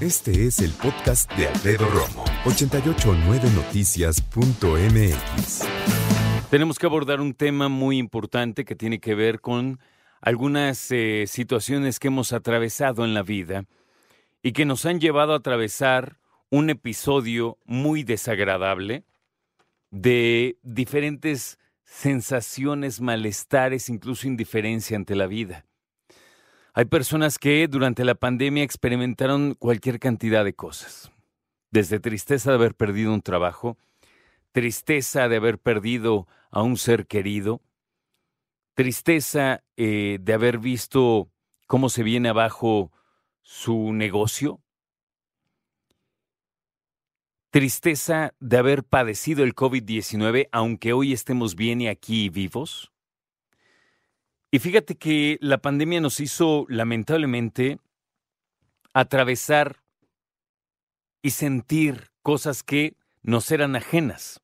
Este es el podcast de Alfredo Romo. 889noticias.mx. Tenemos que abordar un tema muy importante que tiene que ver con algunas eh, situaciones que hemos atravesado en la vida y que nos han llevado a atravesar un episodio muy desagradable de diferentes sensaciones, malestares, incluso indiferencia ante la vida. Hay personas que durante la pandemia experimentaron cualquier cantidad de cosas, desde tristeza de haber perdido un trabajo, tristeza de haber perdido a un ser querido, tristeza eh, de haber visto cómo se viene abajo su negocio, tristeza de haber padecido el COVID-19, aunque hoy estemos bien y aquí vivos. Y fíjate que la pandemia nos hizo, lamentablemente, atravesar y sentir cosas que nos eran ajenas.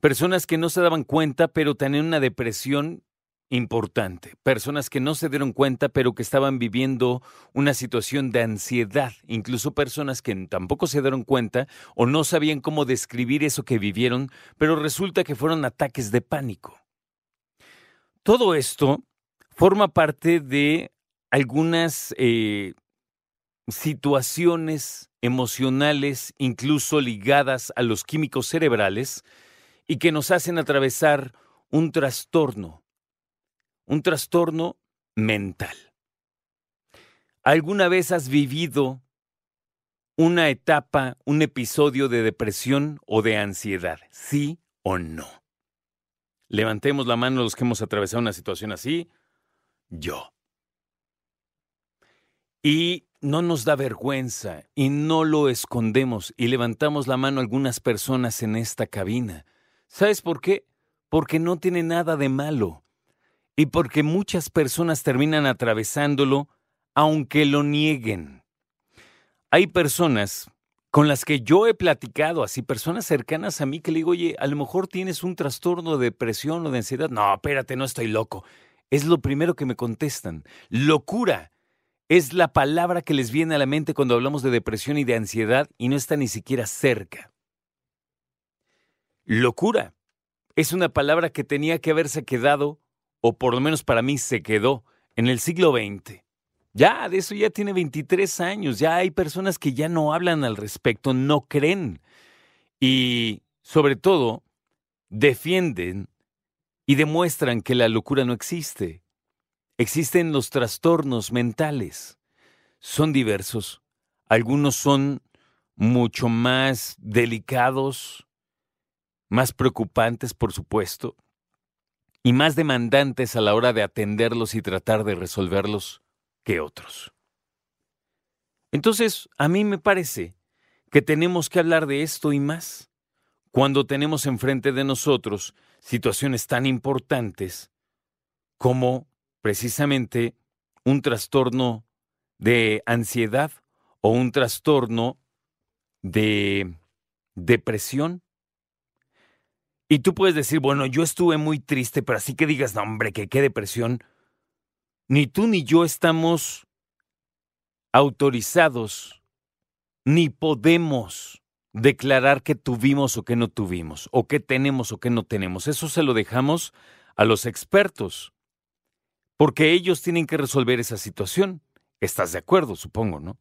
Personas que no se daban cuenta, pero tenían una depresión importante. Personas que no se dieron cuenta, pero que estaban viviendo una situación de ansiedad. Incluso personas que tampoco se dieron cuenta o no sabían cómo describir eso que vivieron, pero resulta que fueron ataques de pánico. Todo esto forma parte de algunas eh, situaciones emocionales, incluso ligadas a los químicos cerebrales, y que nos hacen atravesar un trastorno un trastorno mental. ¿Alguna vez has vivido una etapa, un episodio de depresión o de ansiedad? ¿Sí o no? Levantemos la mano los que hemos atravesado una situación así. Yo. Y no nos da vergüenza y no lo escondemos y levantamos la mano algunas personas en esta cabina. ¿Sabes por qué? Porque no tiene nada de malo y porque muchas personas terminan atravesándolo aunque lo nieguen. Hay personas con las que yo he platicado, así personas cercanas a mí que le digo, oye, a lo mejor tienes un trastorno de depresión o de ansiedad. No, espérate, no estoy loco. Es lo primero que me contestan. Locura es la palabra que les viene a la mente cuando hablamos de depresión y de ansiedad y no está ni siquiera cerca. Locura es una palabra que tenía que haberse quedado o por lo menos para mí se quedó, en el siglo XX. Ya, de eso ya tiene 23 años, ya hay personas que ya no hablan al respecto, no creen. Y sobre todo, defienden y demuestran que la locura no existe. Existen los trastornos mentales. Son diversos. Algunos son mucho más delicados, más preocupantes, por supuesto y más demandantes a la hora de atenderlos y tratar de resolverlos que otros. Entonces, a mí me parece que tenemos que hablar de esto y más cuando tenemos enfrente de nosotros situaciones tan importantes como precisamente un trastorno de ansiedad o un trastorno de depresión y tú puedes decir, bueno, yo estuve muy triste, pero así que digas, no, hombre, que qué depresión. Ni tú ni yo estamos autorizados, ni podemos declarar que tuvimos o que no tuvimos, o que tenemos o que no tenemos. Eso se lo dejamos a los expertos, porque ellos tienen que resolver esa situación. Estás de acuerdo, supongo, ¿no?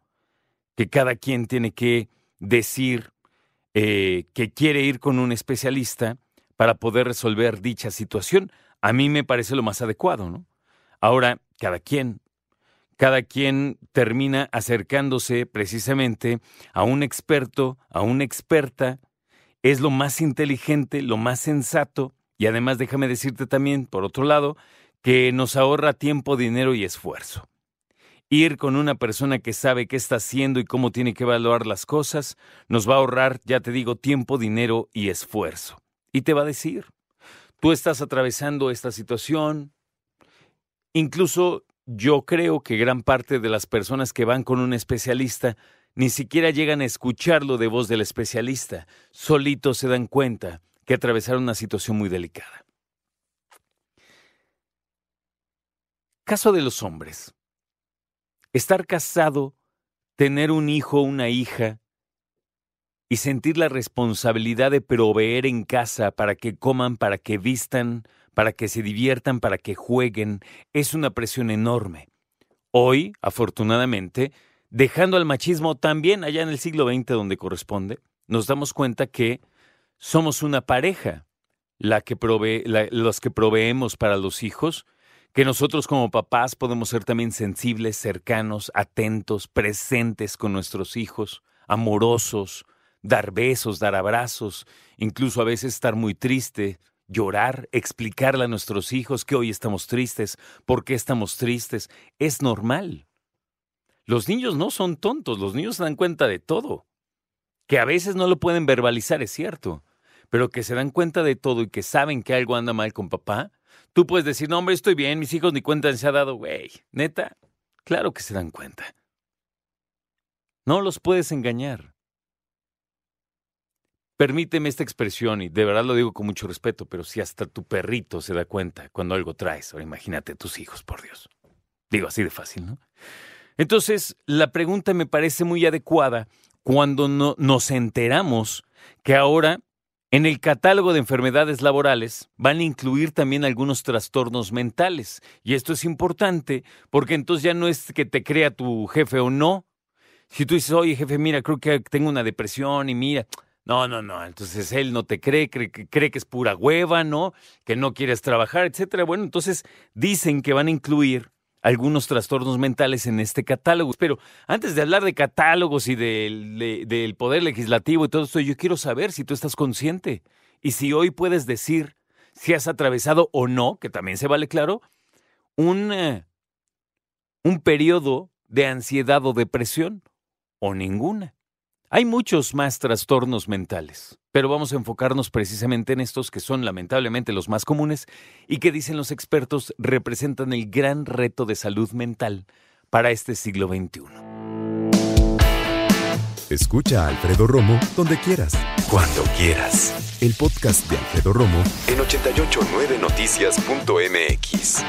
Que cada quien tiene que decir eh, que quiere ir con un especialista para poder resolver dicha situación. A mí me parece lo más adecuado, ¿no? Ahora, cada quien, cada quien termina acercándose precisamente a un experto, a una experta, es lo más inteligente, lo más sensato, y además déjame decirte también, por otro lado, que nos ahorra tiempo, dinero y esfuerzo. Ir con una persona que sabe qué está haciendo y cómo tiene que evaluar las cosas nos va a ahorrar, ya te digo, tiempo, dinero y esfuerzo. Y te va a decir, tú estás atravesando esta situación. Incluso yo creo que gran parte de las personas que van con un especialista ni siquiera llegan a escucharlo de voz del especialista, solitos se dan cuenta que atravesaron una situación muy delicada. Caso de los hombres. Estar casado, tener un hijo o una hija y sentir la responsabilidad de proveer en casa para que coman, para que vistan, para que se diviertan, para que jueguen, es una presión enorme. Hoy, afortunadamente, dejando al machismo también allá en el siglo XX donde corresponde, nos damos cuenta que somos una pareja la que los que proveemos para los hijos, que nosotros como papás podemos ser también sensibles, cercanos, atentos, presentes con nuestros hijos, amorosos, dar besos, dar abrazos, incluso a veces estar muy triste, llorar, explicarle a nuestros hijos que hoy estamos tristes, por qué estamos tristes, es normal. Los niños no son tontos, los niños se dan cuenta de todo. Que a veces no lo pueden verbalizar, es cierto, pero que se dan cuenta de todo y que saben que algo anda mal con papá, tú puedes decir, no, hombre, estoy bien, mis hijos ni cuenta se ha dado, güey, neta, claro que se dan cuenta. No los puedes engañar. Permíteme esta expresión y de verdad lo digo con mucho respeto, pero si hasta tu perrito se da cuenta cuando algo traes, ahora imagínate tus hijos, por Dios. Digo así de fácil, ¿no? Entonces, la pregunta me parece muy adecuada cuando no, nos enteramos que ahora en el catálogo de enfermedades laborales van a incluir también algunos trastornos mentales. Y esto es importante porque entonces ya no es que te crea tu jefe o no. Si tú dices, oye jefe, mira, creo que tengo una depresión y mira, no, no, no, entonces él no te cree, cree, cree que es pura hueva, ¿no? Que no quieres trabajar, etcétera. Bueno, entonces dicen que van a incluir algunos trastornos mentales en este catálogo. Pero antes de hablar de catálogos y del, poder legislativo y todo esto, yo quiero saber si tú estás consciente y si hoy puedes decir si has atravesado o no, que también se vale claro, un, eh, un periodo de ansiedad o depresión o ninguna. Hay muchos más trastornos mentales, pero vamos a enfocarnos precisamente en estos que son lamentablemente los más comunes y que dicen los expertos representan el gran reto de salud mental para este siglo XXI. Escucha a Alfredo Romo donde quieras, cuando quieras. El podcast de Alfredo Romo en 889noticias.mx.